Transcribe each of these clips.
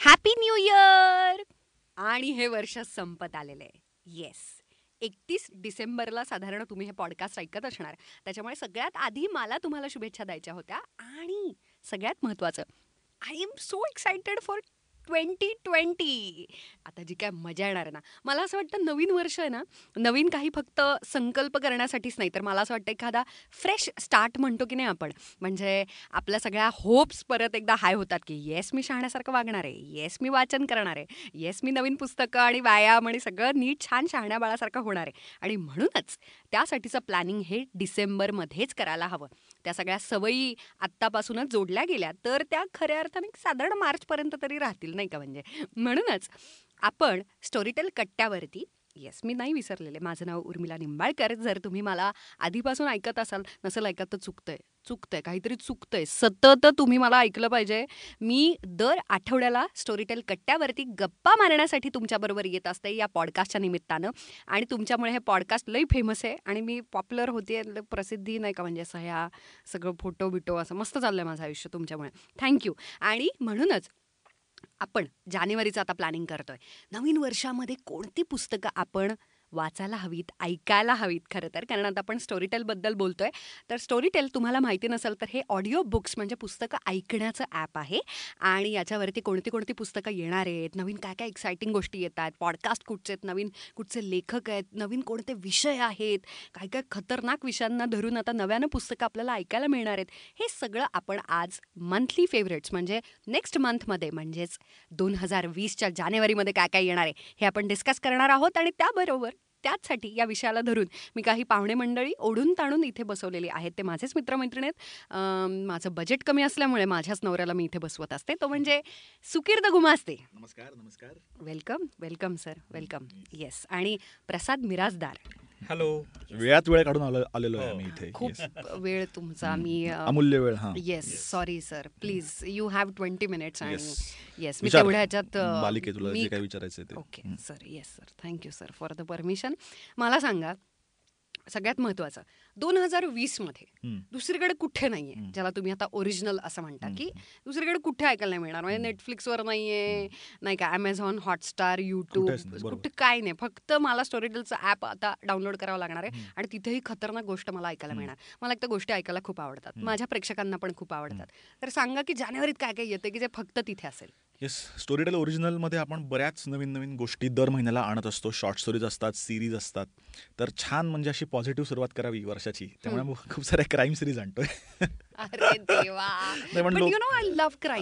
Happy new year आणि हे वर्ष संपत आलेलं आहे. येस एकतीस डिसेंबरला साधारण तुम्ही हे पॉडकास्ट ऐकत असणार. त्याच्यामुळे सगळ्यात आधी मला तुम्हाला शुभेच्छा द्यायच्या होत्या आणि सगळ्यात महत्त्वाचं I am so excited for twenty twenty आता जी काय मजा येणार आहे ना मला असं वाटतं नवीन वर्ष आहे ना नवीन काही फक्त संकल्प करण्यासाठीच नाही तर मला असं वाटतं एखादा फ्रेश स्टार्ट म्हणतो की नाही आपण. म्हणजे आपल्या सगळ्या होप्स परत एकदा हाय होतात की येस मी शहाण्यासारखं वागणार आहे. येस मी वाचन करणार आहे. येस मी नवीन पुस्तकं आणि व्यायाम आणि सगळं नीट छान शहाण्या बाळासारखं होणार आहे. आणि म्हणूनच त्यासाठीचं प्लॅनिंग हे डिसेंबरमध्येच करायला हवं. त्या सगळ्या सवयी आत्तापासूनच जोडल्या गेल्या तर त्या खऱ्या अर्थाने साधारण मार्चपर्यंत तरी राहतील नाही का म्हणजे? म्हणूनच आपण स्टोरीटेल कट्ट्यावरती येस मी नाही विसरलेले. माझं नाव उर्मिला निंबाळकर. जर तुम्ही मला आधीपासून ऐकत असाल नसेल ऐकत तर चुकतंय. चुकतंय काहीतरी चुकतंय. सतत तुम्ही मला ऐकलं पाहिजे. मी दर आठवड्याला स्टोरीटेल कट्ट्यावरती गप्पा मारण्यासाठी तुमच्याबरोबर येत असते या पॉडकास्टच्या निमित्तानं. आणि तुमच्यामुळे हे पॉडकास्ट लई फेमस आहे. आणि मी पॉप्युलर होते प्रसिद्धी नाही का? म्हणजे असं ह्या सगळं फोटो बिटो असं मस्त चाललं आहे माझं आयुष्य तुमच्यामुळे. थँक्यू आणि म्हणूनच आपण जानेवारीचं आता प्लॅनिंग करतोय. नवीन वर्षामध्ये कोणती पुस्तकं आपण वाचायला हवीत ऐकायला हवीत खरं तर. कारण आता आपण स्टोरीटेलबद्दल बोलतोय. तर स्टोरीटेल तुम्हाला माहिती नसेल तर हे ऑडिओ बुक्स म्हणजे पुस्तकं ऐकण्याचं ॲप आहे. आणि याच्यावरती कोणती कोणती पुस्तकं येणार आहेत नवीन काय काय एक्सायटिंग गोष्टी येतात पॉडकास्ट कुठचे आहेत नवीन कुठचे लेखक आहेत नवीन कोणते विषय आहेत काय काय खतरनाक विषयांना धरून आता नव्यानं पुस्तकं आपल्याला ऐकायला मिळणार आहेत. हे सगळं आपण आज मंथली फेवरेट्स म्हणजे नेक्स्ट मंथमध्ये म्हणजेच दोन हजार वीसच्या जानेवारीमध्ये काय काय येणार आहे हे आपण डिस्कस करणार आहोत. आणि त्याबरोबर त्याचसाठी या विषयाला धरून मी काही पाहुणे मंडळी ओढून ताणून इथे बसवलेली आहेत. ते माझेच मित्रमैत्रिणी आहेत. माझं बजेट कमी असल्यामुळे माझ्याच नवऱ्याला मी इथे बसवत असते. तो म्हणजे सुकीर्द गुमास्ते. नमस्कार नमस्कार. Welcome welcome sir welcome yes आणि प्रसाद मिराजदार हॅलो वेळात वेळ काढून आलो आलेलो आहे आम्ही इथे. खूप Yes. वेळ तुमचा मी अमूल्य वेळ हा. Yes sorry sir please you have twenty minutes आणि Yes. येस मी. तेवढ्या ह्याच्यात अ, बालिके तुला जे काय विचारायचं ते. Okay sir yes sir thank you sir for the permission मला सांगा सगळ्यात महत्वाचं दोन हजार वीसमध्ये. दुसरीकडे कुठे नाहीये. ज्याला तुम्ही आता ओरिजिनल असं म्हणता. की दुसरीकडे कुठे ऐकायला नाही मिळणार म्हणजे नेटफ्लिक्सवर नाहीये नाही का अमेझॉन हॉटस्टार युट्यूब. कुठे काय नाही फक्त मला स्टोरीटेलचं ॲप आता डाउनलोड करावं लागणार आहे. आणि तिथेही खतरनाक गोष्ट मला ऐकायला. मिळणार मला एक तर गोष्टी ऐकायला खूप आवडतात. माझ्या प्रेक्षकांना पण खूप आवडतात तर सांगा की जानेवारीत काय काय येते की जे फक्त तिथे असेल येस स्टोरीटेल ओरिजिनलमध्ये आपण बऱ्याच नवीन नवीन गोष्टी दर महिन्याला आणत असतो शॉर्ट स्टोरीज असतात सिरीज असतात तर छान म्हणजे अशी पॉझिटिव्ह सुरुवात करावी वर्षाची त्यामुळे मग खूप साऱ्या क्राईम सिरीज आणतोय.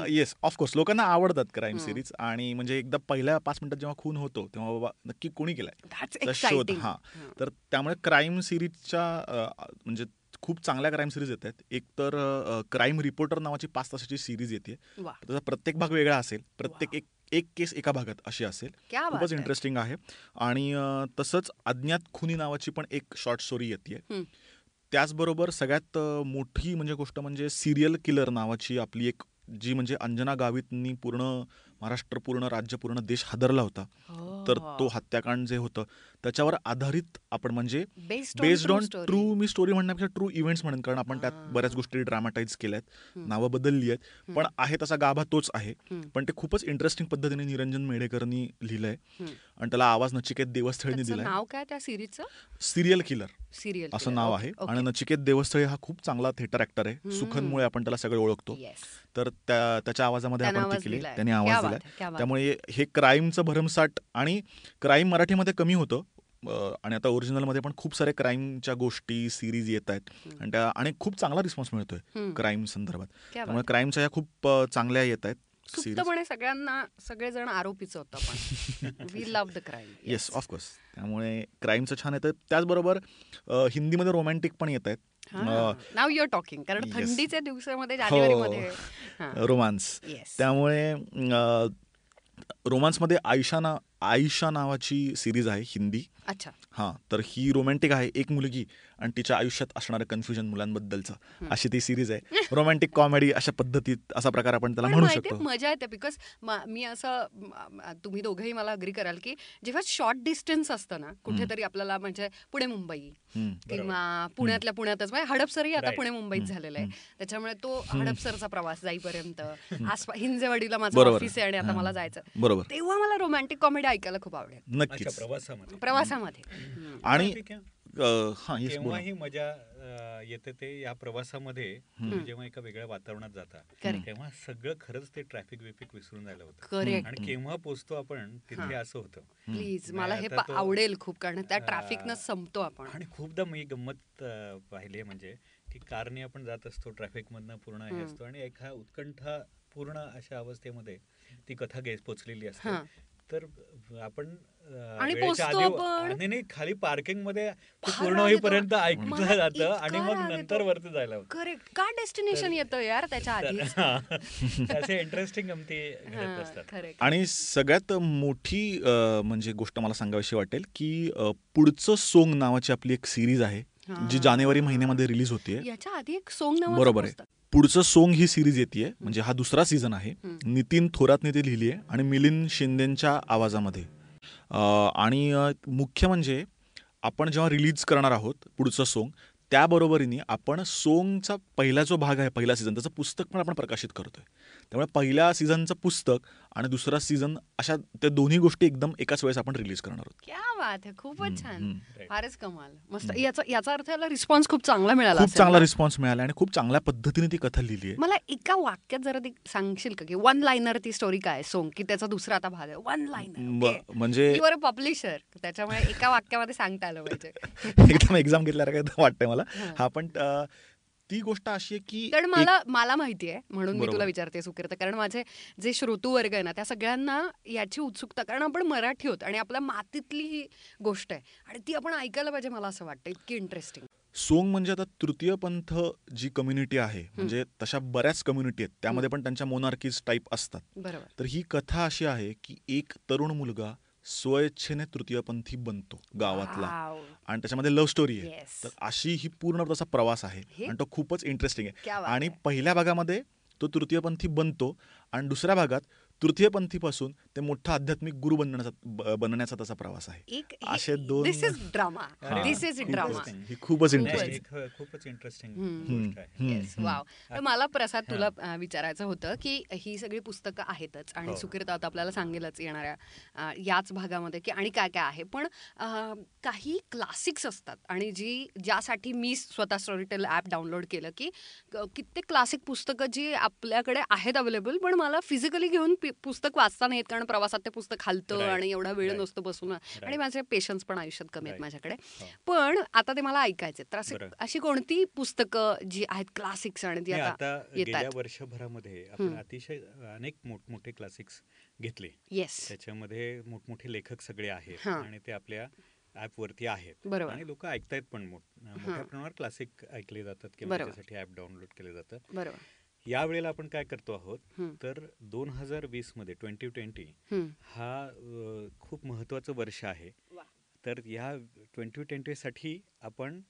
येस ऑफकोर्स लोकांना आवडतात क्राईम. सिरीज आणि म्हणजे एकदा पहिल्या पाच मिनिटात जेव्हा खून होतो तेव्हा बाबा नक्की कोणी केलाय? शोध हा. तर त्यामुळे क्राईम सिरीजच्या म्हणजे खूप चांगल्या क्राईम सिरीज येत आहेत. एक तर क्राईम रिपोर्टर नावाची पाच तासाची सिरीज येते. त्याचा प्रत्येक भाग वेगळा असेल. प्रत्येक. एक एक केस एका भागात अशी असेल. खूपच. इंटरेस्टिंग आहे. आणि तसंच अज्ञात खुनी नावाची पण एक शॉर्ट स्टोरी येते. त्याचबरोबर सगळ्यात मोठी म्हणजे गोष्ट म्हणजे सिरियल किलर नावाची आपली एक जी म्हणजे अंजना गावितनी पूर्ण महाराष्ट्र पूर्ण राज्य पूर्ण देश हादरला होता तर हो. तो हत्याकांड जे होतं त्याच्यावर आधारित आपण म्हणजे बेस्ड ऑन ट्रू मी स्टोरी म्हणण्यापेक्षा ट्रू इव्हेंट्स म्हणेन कारण आपण त्यात. बऱ्याच गोष्टी ड्रामाटाईज केल्या आहेत. नावं बदलली आहेत. पण आहे तसा गाभा तोच आहे. पण ते खूपच इंटरेस्टिंग पद्धतीने निरंजन मेढेकरनी लिहिलंय. आणि त्याला आवाज नचिकेत देवस्थळीने दिलाय नाव काय त्या सिरीजचं सिरियल किलर सिरियल असं नाव आहे आणि नचिकेत देवस्थळी हा खूप चांगला थिएटर ऍक्टर आहे. सुखनमुळे आपण त्याला सगळं ओळखतो तर त्या त्याच्या आवाजामध्ये आपण ती केली. त्याने आवाज दिलाय. त्यामुळे हे क्राईमचं भरमसाठ आणि क्राईम मराठीमध्ये कमी होतं आणि आता ओरिजिनलमध्ये पण खूप सारे क्राईमच्या गोष्टी सिरीज येत आहेत. आणि त्या आणि खूप चांगला रिस्पॉन्स मिळतोय. क्राईम संदर्भात. त्यामुळे. क्राईमच्या या खूप चांगल्या येत आहेत सुप्तपणे सगळ्यांना सगळेजण आरोपीच होतं पण. We love the crime yes of course त्यामुळे क्राईमचं छान येतं त्याचबरोबर हिंदीमध्ये रोमॅन्टिक पण येत आहेत. नाव युअर टॉकिंग कारण. थंडीच्या दिवसामध्ये हो. जानेवारीमध्ये. रोमांस त्यामुळे रोमांसमध्ये आयशाना आयशा नावाची सिरीज आहे हिंदी. अच्छा. हां तर ही रोमॅन्टिक आहे एक मुलगी आणि तिच्या आयुष्यात असणारं कन्फ्युजन मुलांबद्दलचं. अशी ती सिरीज आहे. रोमॅन्टिक कॉमेडी अशा पद्धतीत असा प्रकार आपण त्याला म्हणू शकतो. मजा येते बिकॉज मी असं तुम्ही दोघंही मला अग्री कराल की जेव्हा शॉर्ट डिस्टन्स असतं ना कुठेतरी आपल्याला म्हणजे पुणे मुंबई. किंवा पुण्यातल्या पुण्यातच म्हणजे हडपसरही आता. पुणे मुंबईत झालेलं आहे. त्याच्यामुळे तो हडपसरचा प्रवास जाईपर्यंत हिंजेवाडीला माझं. ऑफिस आहे आणि आता. मला जायचं बरोबर. तेव्हा मला रोमॅन्टिक कॉमेडी ऐकायला खूप आवडेल. अच्छा नक्कीच प्रवासामध्ये. प्रवासामध्ये. हम्म. आणि ठीक आहे. अं, हां येस केव्हा बोला. ही मजा अं, येते ते या प्रवासामध्ये तुम्ही जेव्हा एका वेगळ्या वातावरणात जाता Correct. तेव्हा सगळं खरंच ते ट्रॅफिक विफिक विसरून जायला होतं. करेक्ट आणि केव्हा पोचतो आपण तिथे असं होतं. प्लीज मला हे आता पा- तो- आवडेल खूप कारण त्या आ, ट्रॅफिकनं संपतो आपण. आणि खूपदा मी गंमत अं, पाहिली आहे म्हणजे की कारने आपण जात असतो ट्रॅफिक मधनं पूर्ण हे. असतो आणि एका उत्कंठा पूर्ण अशा अवस्थेमध्ये ती कथा गेस पोचलेली असते. हां. तर आपण अं, आणि नाही खाली पार्किंगमध्ये पूर्ण. होईपर्यंत ऐकलं जातं आणि मग नंतर. वरती जायला होतं. करेक्ट का डेस्टिनेशन येतं यार त्याच्या आधी इंटरेस्टिंग गमती घडत असतात. आणि सगळ्यात मोठी म्हणजे गोष्ट मला सांगावीशी वाटेल की पुढचं सोंग नावाची आपली एक सिरीज आहे जी जानेवारी महिन्यामध्ये रिलीज होतीये. याच्या आधी एक सोंग नावाचं बरोबर आहे. पुढचं सोंग ही सिरीज येते म्हणजे हा दुसरा सीझन आहे. नितीन थोरातने ती लिहिली आहे आणि मिलिंद शिंदेच्या आवाजामध्ये. आणि मुख्य म्हणजे आपण जेव्हा रिलीज करणार आहोत पुढचं सोंग त्याबरोबरीने आपण सोंगचा पहिला जो भाग आहे पहिला सीझन त्याचं पुस्तक पण आपण प्रकाशित करतोय. त्यामुळे पहिल्या सीझनचं पुस्तक आणि दुसरा सीझन अशा त्या दोन्ही गोष्टी एकदम एकाच वेळेस आपण रिलीज करणार आहोत. क्या बात आहे खूपच छान. फारच कमाल. मस्त. याचा याचा अर्थ याला रिस्पॉन्स खूप चांगला मिळाला खूप चांगला? रिस्पॉन्स मिळाला आणि खूप चांगल्या पद्धतीने ती कथा लिहिली आहे. मला एका वाक्यात जरा ती सांगशील का? की वन लाईनर ती स्टोरी काय सोंग की त्याचा दुसरा आता भाग आहे. वन लाईनर म्हणजे युअर अ पब्लिशर त्याच्यामुळे एका वाक्यामध्ये सांगता आलं पाहिजे. एकदम एक्झाम घेतल्यासारखं वाटतंय मला. हा. पण ती गोष्ट अशी आहे की कारण मला मला माहिती आहे म्हणून मी. तुला विचारते सुकिर्त कारण माझे जे श्रोतू वर्ग आहे ना त्या सगळ्यांना याची उत्सुकता कारण आपण मराठी होत आणि आपल्या मातीतली ही गोष्ट आहे आणि ती आपण ऐकायला पाहिजे मला असं वाटतं. इतकी इंटरेस्टिंग सोंग म्हणजे आता तृतीय पंथ जी कम्युनिटी आहे म्हणजे तशा बऱ्याच कम्युनिटी आहेत त्यामध्ये पण त्यांच्या मोनार्कीज टाईप असतात. बरोबर. तर ही कथा अशी आहे की एक तरुण मुलगा स्वइच्छेने तृतीयपंथी बनतो गावातला. आणि त्याच्यामध्ये लव्ह स्टोरी आहे. तर अशी ही पूर्ण तसा प्रवास आहे आणि तो खूपच इंटरेस्टिंग आहे आणि. पहिल्या भागामध्ये तो तृतीयपंथी बनतो आणि दुसऱ्या भागात तृतीयपंथीपासून ते मोठा आध्यात्मिक गुरु बनण्याचा बनण्याचा तसा प्रवास आहे. एक असे दोन- this is drama this is drama. ही खूपच इंटरेस्टिंग खूपच इंटरेस्टिंग. वाव तर मला प्रसाद तुला विचारायचं होतं की ही सगळी पुस्तकं आहेतच आणि हो. सुकिर्त आता आपल्याला सांगेलच येणाऱ्या याच भागामध्ये की आणि काय काय आहे. पण काही क्लासिक्स असतात आणि जी ज्यासाठी मी स्वतः स्टोरीटेल ॲप डाउनलोड केलं की कित्येक क्लासिक पुस्तकं जी आपल्याकडे आहेत अवेलेबल पण मला फिजिकली घेऊन पुस्तक वाचता नाही येत कारण प्रवासात ते पुस्तक हलतं. आणि एवढा वेळ. नसतो बसून आणि. माझे पेशन्स पण आयुष्यात कमी आहेत. माझ्याकडे हो. पण आता ते मला ऐकायचे तर असे. अशी कोणती पुस्तकं जी आहेत क्लासिक्स आणि नाही, आता गेल्या वर्षभरामध्ये आपण. अतिशय अनेक मोठमोठे क्लासिक्स घेतले येस त्याच्यामध्ये मोठमोठे लेखक सगळे आहेत. आणि ते आपल्या ऍप वरती आहेत. आणि लोक ऐकतायत पण मोठ मोठ्या. प्रमाणावर क्लासिक ऐकले जातात किंवा. त्याच्यासाठी ऍप डाउनलोड केले जातात बरोबर या वेळेला आपण काय करतो आहोत. तर दोन हजार वीसमध्ये ट्वेंटी ट्वेंटी. हा खूप महत्वाचं वर्ष आहे. तर या ट्वेंटी ट्वेंटीसाठी आपण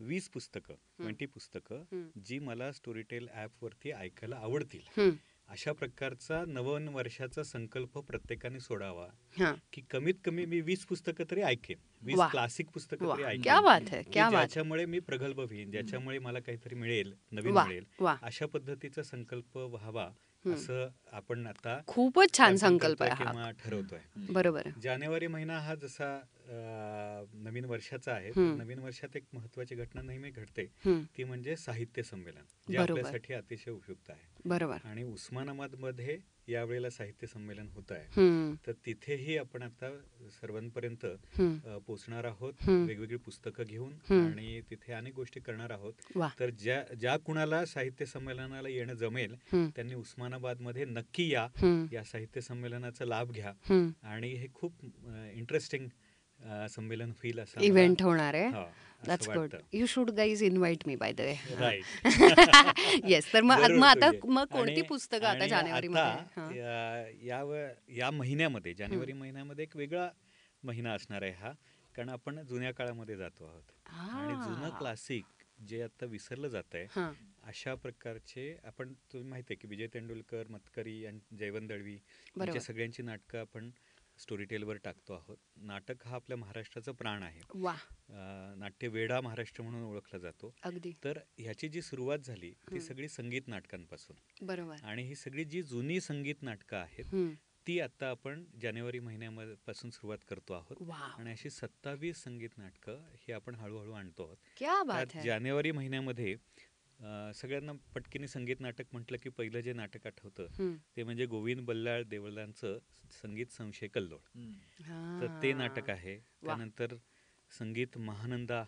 वीस पुस्तकं ट्वेंटी पुस्तकं. जी मला स्टोरीटेल ॲपवरती ऐकायला आवडतील. अशा प्रकारचा नवन वर्षाचा संकल्प प्रत्येकाने सोडावा हां. की कमीत कमी मी वीस पुस्तकं तरी ऐकेन वीस. क्लासिक पुस्तकं. तरी ऐकेन क्या बात है की क्या बात. ज्याच्यामुळे मी प्रगल्भ होईन ज्याच्यामुळे मला काहीतरी मिळेल नवीन मिळेल अशा पद्धतीचा संकल्प व्हावा हम्म. असं आपण आता खूपच छान संकल्प आहे हा किंवा ठरवतोय बरोबर जानेवारी महिना हा जसा नवीन वर्षाचा आहे. नवीन वर्षात एक महत्वाची घटना नेहमी घडते. ती म्हणजे साहित्य संमेलन जे. आपल्यासाठी अतिशय उपयुक्त आहे बरोबर आणि उस्मानाबादमध्ये यावेळेला साहित्य संमेलन होत आहे. तर तिथेही आपण आता सर्वांपर्यंत पोहोचणार आहोत. वेगवेगळी पुस्तकं घेऊन. आणि तिथे अनेक गोष्टी करणार आहोत तर ज्या ज्या कुणाला साहित्य संमेलनाला येणं जमेल. त्यांनी उस्मानाबादमध्ये नक्की या. या साहित्य संमेलनाचा लाभ घ्या. आणि हे खूप इंटरेस्टिंग अ, संमेलन होईल असं इव्हेंट होणार आहे असं दॅट्स गुड वाटतं. You should guys invite me by the way Right. Yes तर मग जरूर मग आता. मग कोणती आणि- पुस्तकं आता आणि जानेवारीमध्ये आता हां. या- या व- या महिन्यामध्ये जानेवारी महिन्यामध्ये एक वेगळा महिना असणार आहे हा कारण आपण जुन्या काळामध्ये जातो आहोत आणि जुनं. क्लासिक जे आता विसरलं जात आहे हां. अशा प्रकारचे आपण तुम्ही माहिती आहे की विजय तेंडुलकर मतकरी आणि जयवंत दळवी बरोबर. यांच्या सगळ्यांची नाटकं आपण स्टोरी टेलवर टाकतो आहोत. नाटक हा आपल्या महाराष्ट्राचा प्राण आहे. नाट्य वेडा महाराष्ट्र म्हणून ओळखला जातो. अगदी. तर ह्याची जी सुरुवात झाली ती. सगळी संगीत नाटकांपासून. बरोबर. आणि ही सगळी जी जुनी संगीत नाटकं आहेत. ती आता आपण जानेवारी महिन्यापासून सुरुवात करतो आहोत. आणि अशी सत्तावीस संगीत नाटकं ही आपण हळूहळू आणतो आहोत. जानेवारी महिन्यामध्ये सगळ्यांना पटकीने संगीत नाटक म्हटलं की पहिलं जे नाटक आठवतं. ते म्हणजे गोविंद बल्लाळ देवळांचं संगीत संशय कल्लोळ तर ते नाटक हां. आहे. त्यानंतर संगीत महानंदा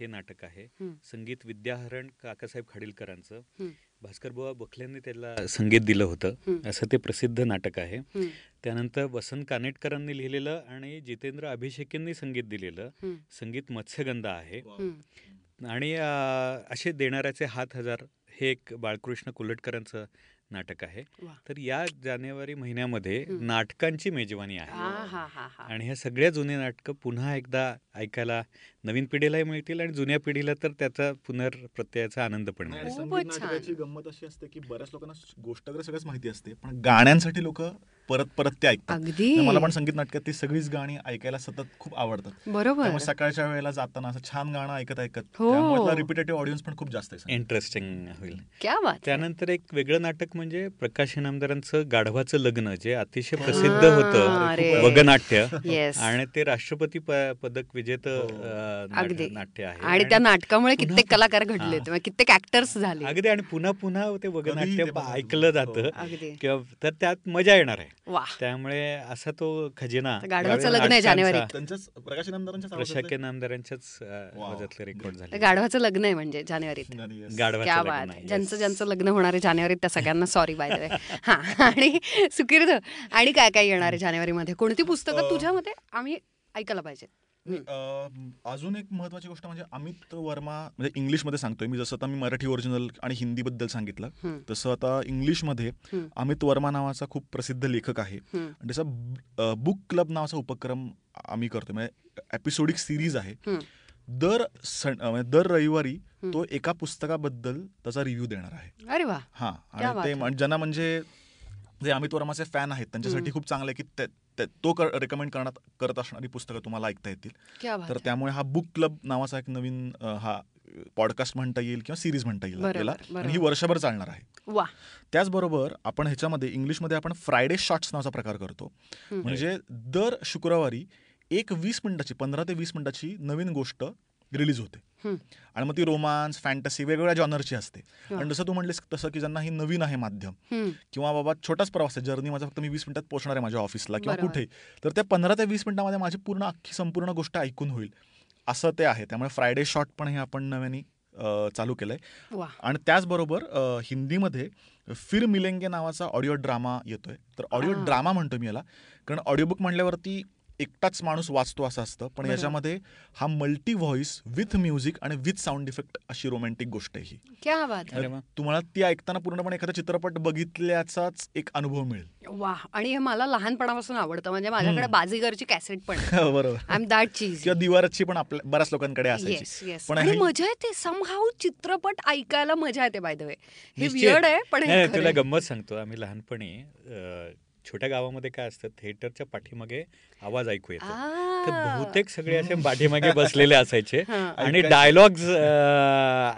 हे नाटक आहे. संगीत विद्याहरण काकासाहेब खाडीलकरांचं हम्म. भास्कर बुवा बखल्यांनी त्याला संगीत दिलं होतं. असं ते प्रसिद्ध नाटक आहे. त्यानंतर वसंत कानेटकरांनी लिहिलेलं आणि जितेंद्र अभिषेकींनी संगीत दिलेलं. संगीत मत्स्यगंधा आहे. आणि असे देणाऱ्याचे हात हजार हे एक बाळकृष्ण कुलटकरांचं नाटक आहे. तर या जानेवारी महिन्यामध्ये. नाटकांची मेजवानी आहे. हा हा हा आणि ह्या सगळ्या जुने नाटकं पुन्हा एकदा ऐकायला नवीन पिढीलाही मिळतील आणि जुन्या पिढीला तर त्याचा पुनर्प्रत्ययाचा आनंद पण मिळेल. गंमत अशी असते की बऱ्याच लोकांना गोष्ट वगैरे सगळंच माहिती असते पण गाण्यांसाठी लोक परत परत ते ऐकतात मला पण संगीत नाटकात ती सगळीच गाणी ऐकायला सतत खूप आवडतात बरोबर सकाळच्या वेळेला जाताना असं छान गाणं ऐकत ऐकत हो. रिपिटेटिव्ह ऑडियन्स पण खूप जास्त. इंटरेस्टिंग होईल क्या बात है. त्यानंतर एक वेगळं नाटक म्हणजे प्रकाश इनामदारांचं गाढवाचं लग्न जे अतिशय हा, प्रसिद्ध होतं. वगनाट्य Yes. आणि ते राष्ट्रपती पदक विजेत हो. अगदी. नाट्य आहे आणि त्या नाटकामुळे कित्येक कलाकार घडले हा. किंवा कित्येक ऍक्टर्स झाले अगदी आणि पुन्हा पुन्हा ते वगनाट्य. ऐकलं जातं हो. अगदी किंवा तर त्यात मजा येणार आहे त्यामुळे असा तो खजिना. त्यांच्याच प्रकाश इनामदारांच्या प्रशाक्य नामदारांच्याच अ, Wow. आवाजातले रेकॉर्ड झाले. गाढवाचं लग्न आहे म्हणजे जानेवारीत. गाढवाचं ज्यांचं. ज्यांचं लग्न होणार आहे जानेवारीत त्या सगळ्यांना सॉरी बाय द वे हा आणि सुकिर्द आणि काय काय येणार आहे जानेवारीमध्ये? कोणती पुस्तकं तुझ्या मते आम्ही ऐकायला पाहिजे. अजून एक महत्वाची गोष्ट म्हणजे अमित वर्मा म्हणजे इंग्लिशमध्ये सांगतोय मी जसं आता मी मराठी ओरिजिनल आणि हिंदीबद्दल सांगितलं हम्म. तसं आता इंग्लिशमध्ये. अमित वर्मा नावाचा खूप प्रसिद्ध लेखक आहे त्याचा बुक क्लब नावाचा उपक्रम आम्ही करतो म्हणजे एपिसोडिक सिरीज आहे. दर सण म्हणजे दर रविवारी. तो एका पुस्तकाबद्दल त्याचा रिव्ह्यू देणार आहे अरे वा हा आणि ते ज्यांना म्हणजे जे अमित वर्माचे फॅन आहेत त्यांच्यासाठी. खूप चांगलं आहे की ते- तो रेकमेंड करण्यात करत असणारी पुस्तकं तुम्हाला ऐकता येतील तर. त्यामुळे हा बुक क्लब नावाचा एक नवीन हा पॉडकास्ट म्हणता येईल किंवा सिरीज म्हणता येईल आपल्याला. आणि ही वर्षभर चालणार आहे त्याचबरोबर आपण ह्याच्यामध्ये इंग्लिशमध्ये आपण फ्रायडे शॉर्ट्स नावाचा प्रकार करतो. म्हणजे दर शुक्रवारी एक वीस मिनिटाची पंधरा ते वीस मिनिटाची नवीन गोष्ट रिलीज होते. आणि मग ती रोमांस फॅन्टसी वेगवेगळ्या जॉनरची असते. आणि जसं तू म्हणलीस तसं की ज्यांना ही नवीन आहे माध्यम. किंवा बाबा छोटाच प्रवास आहे जर्नी माझा फक्त मी वीस मिनिटात पोहोचणार आहे माझ्या ऑफिसला किंवा. कुठे तर त्या पंधरा ते वीस मिनिटामध्ये माझी पूर्ण अख्खी संपूर्ण गोष्ट ऐकून होईल असं ते आहे त्यामुळे फ्रायडे शॉर्ट पण हे आपण नव्याने चालू केलंय आणि त्याचबरोबर हिंदीमध्ये फिर मिलेंगे नावाचा ऑडिओ ड्रामा येतोय तर ऑडिओ. ड्रामा म्हणतो मी याला कारण ऑडिओ बुक म्हणल्यावरती एकटाच माणूस वाचतो असं असतं पण बरोबर. याच्यामध्ये हा मल्टी व्हॉइस विथ म्युझिक आणि विथ साऊंड इफेक्ट अशी रोमॅन्टिक गोष्ट आहे ही. है. तुम्हाला ती ऐकताना पूर्णपणे एखादा चित्रपट बघितल्याचाच एक अनुभव मिळेल. वा आणि हे मला लहानपणापासून आवडतं म्हणजे माझ्याकडे. बाजीगरची कॅसेट पण बरोबर. आय एम दॅट चीज किंवा दिवारची पण आपल्या बऱ्याच लोकांकडे असायची. पण हे- मजा येते. समहाऊ चित्रपट ऐकायला मजा येते बाय द वे हे. वियर्ड आहे पण हे तुला. गंमत सांगतो. आम्ही लहानपणी छोट्या गावामध्ये काय असतं थिएटरच्या पाठीमागे आवाज ऐकू येतो. तर. बहुतेक सगळे असे पाठीमागे बसलेले असायचे. आणि. डायलॉग्स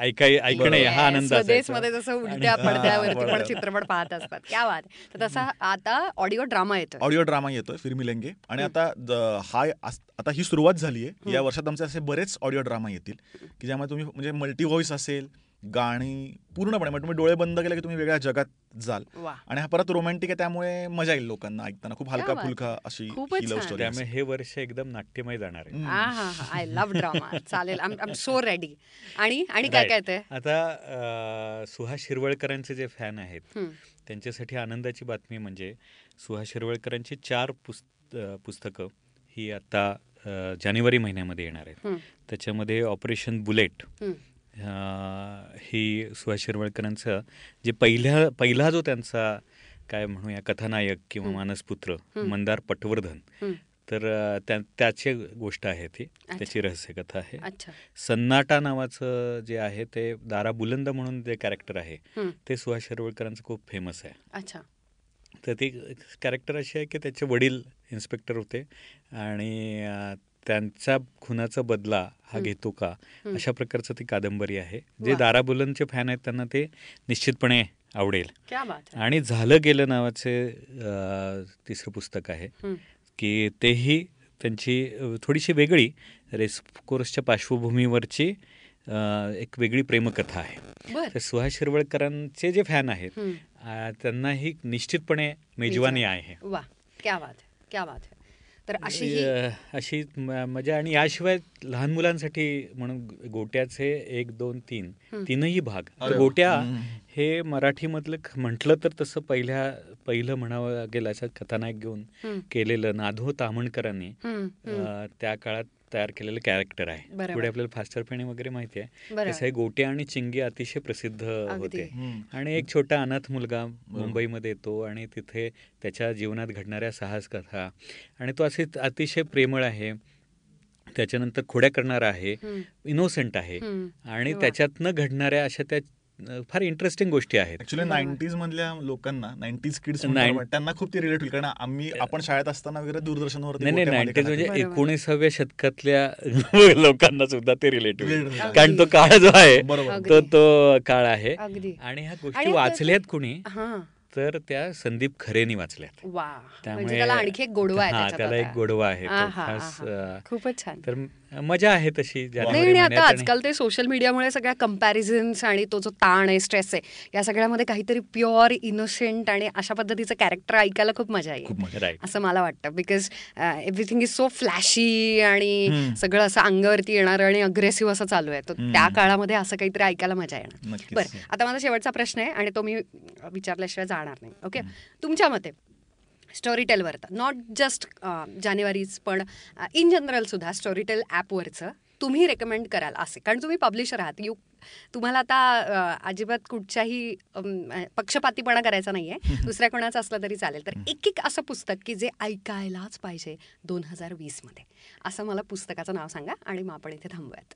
ऐकाय ऐकणे हा आनंद असायचा. जसं उलट्या आणि- पडद्यावरती पण. चित्रपट पाहत असतात. क्या बात. तर तसा आता ऑडिओ ड्रामा येतोय. ऑडिओ ड्रामा येतोय फिरमिलेंगे. आणि आता हा आता ही सुरुवात झाली आहे या वर्षात आमचे असे बरेच ऑडिओ ड्रामा येतील की ज्यामध्ये तुम्ही म्हणजे मल्टी व्हॉइस असेल गाणी पूर्णपणे म्हणजे तुम्ही डोळे बंद केले की तुम्ही वेगळ्या जगात जाल. आणि हा परत रोमॅन्टिक आहे त्यामुळे मजा येईल लोकांना ऐकताना. खूप हलका फुलका अशी ही लव्ह. स्टोरी त्यामुळे हे वर्ष एकदम नाट्यमय जाणार आहे. हा हा हा. आय लव्ह ड्रामा चालेल. आय एम सो रेडी आणि आणि काय काय. ते आता सुहास शिरवळकरांचे जे फॅन आहेत. त्यांच्यासाठी आनंदाची बातमी म्हणजे सुहास शिरवळकरांची चार पुस्त पुस्तकं ही आता जानेवारी महिन्यामध्ये येणार आहेत. त्याच्यामध्ये ऑपरेशन बुलेट हं. ही सुहास शिरवळकरांचं जे पहिल्या पहिला जो त्यांचा काय म्हणूया कथानायक किंवा. मानसपुत्र. मंदार पटवर्धन. तर त्याची गोष्ट आहे ती त्याची रहस्यकथा आहे सन्नाटा नावाचं जे आहे ते दारा बुलंद म्हणून जे कॅरेक्टर आहे ते सुहास शिरवळकरांचं खूप फेमस आहे अच्छा तर ती कॅरेक्टर अशी आहे की त्याचे वडील इन्स्पेक्टर होते आणि त्यांचा खुनाचा बदला हा हं. घेतो का? हं. अशा प्रकारचं ती कादंबरी आहे. जे. दाराबुलनचे फॅन आहेत त्यांना ते निश्चितपणे आवडेल. क्या बात आहे. आणि झालं गेलं नावाचे तिसरं पुस्तक आहे. हं, की तेही त्यांची थोडीशी वेगळी रेसकोर्सच्या पार्श्वभूमीवरची अ, एक वेगळी प्रेमकथा आहे. तर सुहास शिरवळकरांचे जे फॅन आहेत हं. आ, त्यांनाही निश्चितपणे मेजवानी आहे. वा. क्या बात क्या बात आहे. तर अशी म्हणजे, अशी म- मजा आणि याशिवाय लहान मुलांसाठी म्हणून गोट्याचे एक दोन तीन तीनही भाग. गोट्या. हे मराठीमधलं ख- म्हटलं तर तसं पहिल्या पहिलं म्हणावं लागेल असं कथानायक घेऊन केलेलं नाधो तामणकरांनी त्या काळात तयार केलेलं कॅरेक्टर आहे. पुढे आपल्याला फास्टर फेणी वगैरे माहिती आहे. तसं हे गोटे आणि चिंगी अतिशय प्रसिद्ध होते. आणि एक छोटा अनाथ मुलगा मुंबईमध्ये येतो आणि तिथे त्याच्या जीवनात घडणाऱ्या साहस कथा. आणि तो असे अतिशय प्रेमळ आहे. त्याच्यानंतर खोड्या करणारा आहे इनोसेंट आहे हं. आणि. त्याच्यातनं घडणाऱ्या अशा त्या फार इंटरेस्टिंग गोष्टी आहेत ऍक्च्युली. नाईन्टीज मधल्या लोकांना नाईन्टीज किड्स त्यांना खूप ते रिलेट होईल कारण आम्ही आपण शाळेत असताना वगैरे दूरदर्शनवर नाही नाही नाईन्टीज म्हणजे. एकोणीसाव्या शतकातल्या लोकांना सुद्धा ते रिलेट होईल. कारण तो काळ जो आहे. तो तो काळ आहे अगदी आणि ह्या गोष्टी वाचल्यात कुणी हा तर त्या संदीप खरेनी वाचल्यात. वा म्हणजे त्यामुळे त्याला आणखी एक गोडवा आहे त्याला. एक गोडवा आहे खूपच छान. तर मजा आहे तशी नाही आता आजकाल ते सोशल मीडियामुळे सगळ्या कम्पॅरिझन्स आणि तो जो ताण आहे स्ट्रेस आहे या सगळ्यामध्ये काहीतरी प्युअर इनोसेंट आणि अशा पद्धतीचं कॅरेक्टर ऐकायला खूप मजा येईल. असं मला वाटतं because everything is so flashy आणि. सगळं असं अंगावरती येणार आणि अग्रेसिव्ह असं चालू आहे तर. त्या काळामध्ये असं काहीतरी ऐकायला मजा येणार. बरं आता माझा शेवटचा प्रश्न आहे आणि तो मी विचारल्याशिवाय जाणार नाही ओके तुमच्या मते स्टोरी टेलवरचं नॉट जस्ट जानेवारीच पण इन जनरल सुद्धा स्टोरी टेल ॲपवरचं तुम्ही रेकमेंड कराल असे. कारण तुम्ही पब्लिशर आहात. यू तुम्हाला आता अ, अजिबात कुठच्याही अ, पक्षपातीपणा करायचा नाहीये. दुसऱ्या कोणाचं असलं तरी चालेल. तर एक एक असं पुस्तक की जे ऐकायलाच पाहिजे दोन हजार वीसमध्ये असं मला पुस्तकाचं नाव सांगा आणि मग आपण इथे थांबूयात.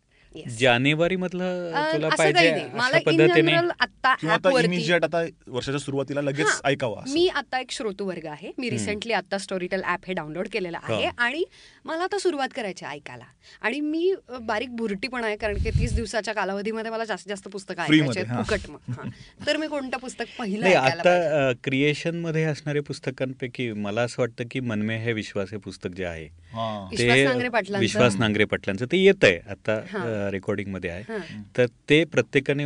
जानेवारी मधलं तुला पाहिजे मला जनरल आता इमिजिएट वर्षाच्या सुरुवातीला लगेच. ऐकावं. मी आता एक श्रोतू वर्ग आहे मी रिसेंटली आता स्टोरीटेल ॲप हे डाउनलोड केलेलं आहे. आणि मला आता सुरुवात करायची ऐकायला आणि मी बारीक भुरटी पण आहे कारण की तीस दिवसाच्या कालावधीमध्ये मला जास्तीत जास्त पुस्तकं ऐकायची हा. फुकट मग. तर मी कोणतं पुस्तक पहिलं? आता क्रिएशनमध्ये असणारे पुस्तकांपैकी मला असं वाटतं की मनमे हे विश्वास हे पुस्तक जे आहे हां. विश्वास नांगरे पाटलांचं? विश्वास नांगरे पाटलांचं ते येत आहे आता हां. रेकॉर्डिंगमध्ये आहे. तर ते प्रत्येकाने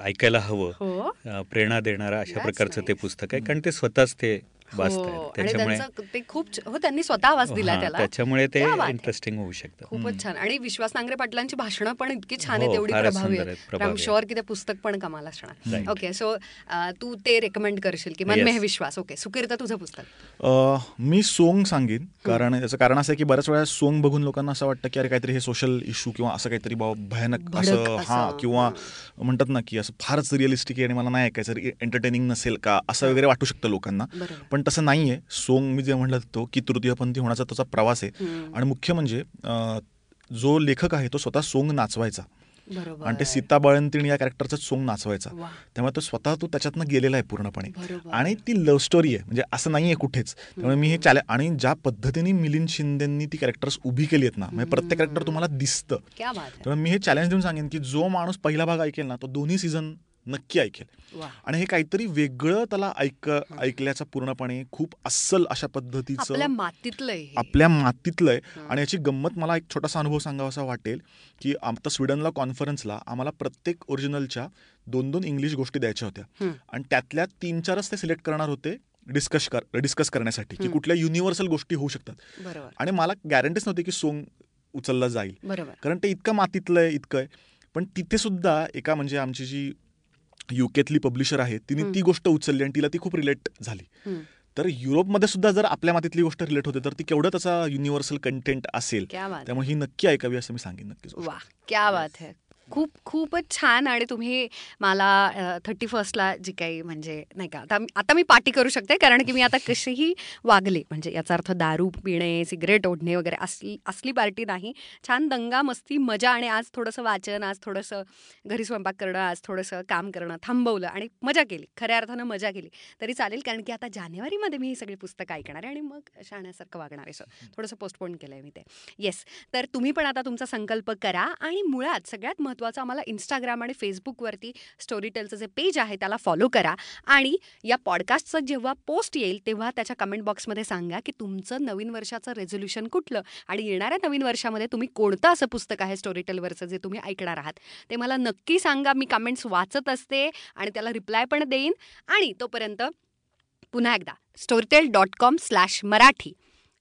ऐकायला हवं हो प्रेरणा देणारं अशा प्रकारचं ते. पुस्तक आहे कारण ते स्वतःच ते हो त्याच्यामुळे त्यांचं ते खूप हो त्यांनी स्वतः आवाज दिला हां, त्याला. त्याच्यामुळे ते. इंटरेस्टिंग होऊ शकतं. खूपच छान. आणि विश्वास नांगरे पाटलांची भाषणं पण इतकी छान हो, आहेत एवढी फारच प्रभावी आहेत. शुअर की ते पुस्तक पण कमाल असणार. ओके सो तू ते रेकमेंड करशील की मन Yes. हे विश्वास. ओके सुकीर्त तुझं पुस्तक. अ, मी सोंग सांगेन. कारण याचं कारण असं आहे की बऱ्याच वेळा सोंग बघून लोकांना असं वाटतं की अरे काहीतरी हे सोशल इश्यू किंवा असं काहीतरी भयानक असं. हा किंवा म्हणतात ना की असं फारच रिअलिस्टिक आहे आणि मला नाही ऐकायचं एंटरटेनिंग नसेल का असं वगैरे वाटू शकतं लोकांना. बरोबर. पण तसं नाहीये. सोंग मी जे म्हणलं तो की तृतीयपंथी होण्याचा त्याचा प्रवास आहे. आणि मुख्य म्हणजे जो लेखक आहे तो स्वतः सोंग नाचवायचा. आणि ते सीता बाळंतीण या कॅरेक्टरचं सोंग नाचवायचा. त्यामुळे तो स्वतः तो त्याच्यातनं गेलेला आहे पूर्णपणे. आणि ती लव्ह स्टोरी आहे. म्हणजे असं नाहीये कुठेच. त्यामुळे मी हे चॅले आणि ज्या पद्धतीने मिलिंद शिंदेंनी ती कॅरेक्टर्स उभी केली आहेत ना म्हणजे प्रत्येक कॅरेक्टर तुम्हाला दिसतं. आहे. त्यामुळे मी हे चॅलेंज देऊन सांगेन की जो माणूस पहिला भाग ऐकेल ना तो दोन्ही सीझन नक्की ऐकेल. आणि हे काहीतरी वेगळं त्याला ऐक ऐकल्याचं पूर्णपणे खूप अस्सल अशा पद्धतीचं आपल्या मातीतलं आहे हे. आपल्या मातीतलं आहे. हं. आणि याची गंमत मला एक छोटासा अनुभव सांगावासा वाटेल की आता स्वीडनला कॉन्फरन्सला आम्हाला प्रत्येक ओरिजिनलच्या दोन दोन इंग्लिश गोष्टी द्यायच्या होत्या. आणि त्यातल्या तीन चारच ते सिलेक्ट करणार होते डिस्कस कर डिस्कस करण्यासाठी की. कुठल्या युनिव्हर्सल गोष्टी होऊ शकतात. आणि मला गॅरंटीच नव्हती की सोंग उचलला जाईल. कारण ते इतकं मातीतलं आहे इतकं आहे. पण तिथे सुद्धा एका म्हणजे आमची जी युकेतली पब्लिशर आहे तिने. ती गोष्ट उचलली आणि तिला ती खूप रिलेट झाली. तर युरोपमध्ये सुद्धा जर आपल्या मातीतली गोष्ट रिलेट होते तर ती केवढं त्याचा युनिव्हर्सल कंटेंट असेल त्यामुळे ही नक्की ऐकावी असं मी सांगेन नक्कीच वा क्या बात है खूप खूपच छान आणि तुम्ही मला थर्टी फर्स्टला जी काही म्हणजे नाही का आता आता मी पार्टी करू शकते कारण की मी आता कशीही वागले. म्हणजे याचा अर्थ दारू पिणे सिगरेट ओढणे वगैरे असली असली पार्टी नाही. छान दंगा मस्ती मजा आणि आज थोडंसं वाचन आज थोडंसं घरी स्वयंपाक करणं आज थोडंसं काम करणं थांबवलं आणि मजा केली. खऱ्या अर्थानं मजा केली. तरी चालेल कारण की आता जानेवारीमध्ये मी ही सगळी पुस्तकं ऐकणार आहे आणि मग शाण्यासारखं वागणार आहे. सो थोडंसं पोस्टपोन केलं आहे मी ते. येस तर तुम्ही पण आता तुमचा संकल्प करा आणि मुळात सगळ्यात महत्त्वाचं आम्हाला इंस्टाग्राम आणि फेसबुकवरती स्टोरी टेलचं जे पेज आहे त्याला फॉलो करा. आणि या पॉडकास्टचं जेव्हा पोस्ट येईल तेव्हा त्याच्या कमेंट बॉक्समध्ये सांगा की तुमचं नवीन वर्षाचं रेझोल्युशन कुठलं? आणि येणाऱ्या नवीन वर्षामध्ये तुम्ही कोणतं असं पुस्तक आहे स्टोरी टेलवरचं जे तुम्ही ऐकणार आहात? ते मला नक्की सांगा मी कमेंट्स वाचत असते आणि त्याला रिप्लाय पण देईन. आणि तोपर्यंत पुन्हा एकदा Storytel dot com slash Marathi.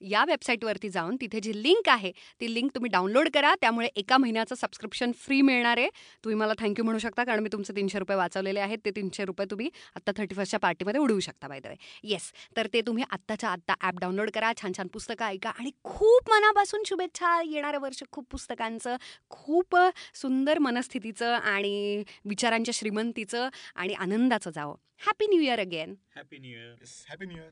या वेबसाईटवरती जाऊन तिथे जी लिंक आहे ती लिंक तुम्ही डाउनलोड करा. त्यामुळे एका महिन्याचं सबस्क्रिप्शन फ्री मिळणार आहे. तुम्ही मला थँक्यू म्हणू शकता कारण मी तुमचे तीनशे रुपये वाचवलेले आहेत. ते तीनशे रुपये तुम्ही आत्ता थर्टी फर्स्टच्या पार्टीमध्ये उडवू शकता बाय द वे येस तर ते तुम्ही आत्ताच्या आत्ता ॲप डाउनलोड करा. छान छान पुस्तकं ऐका. आणि खूप मनापासून शुभेच्छा येणारं वर्ष खूप पुस्तकांचं खूप सुंदर मनस्थितीचं आणि विचारांच्या श्रीमंतीचं आणि आनंदाचं जावं. Happy new year again happy new year happy new year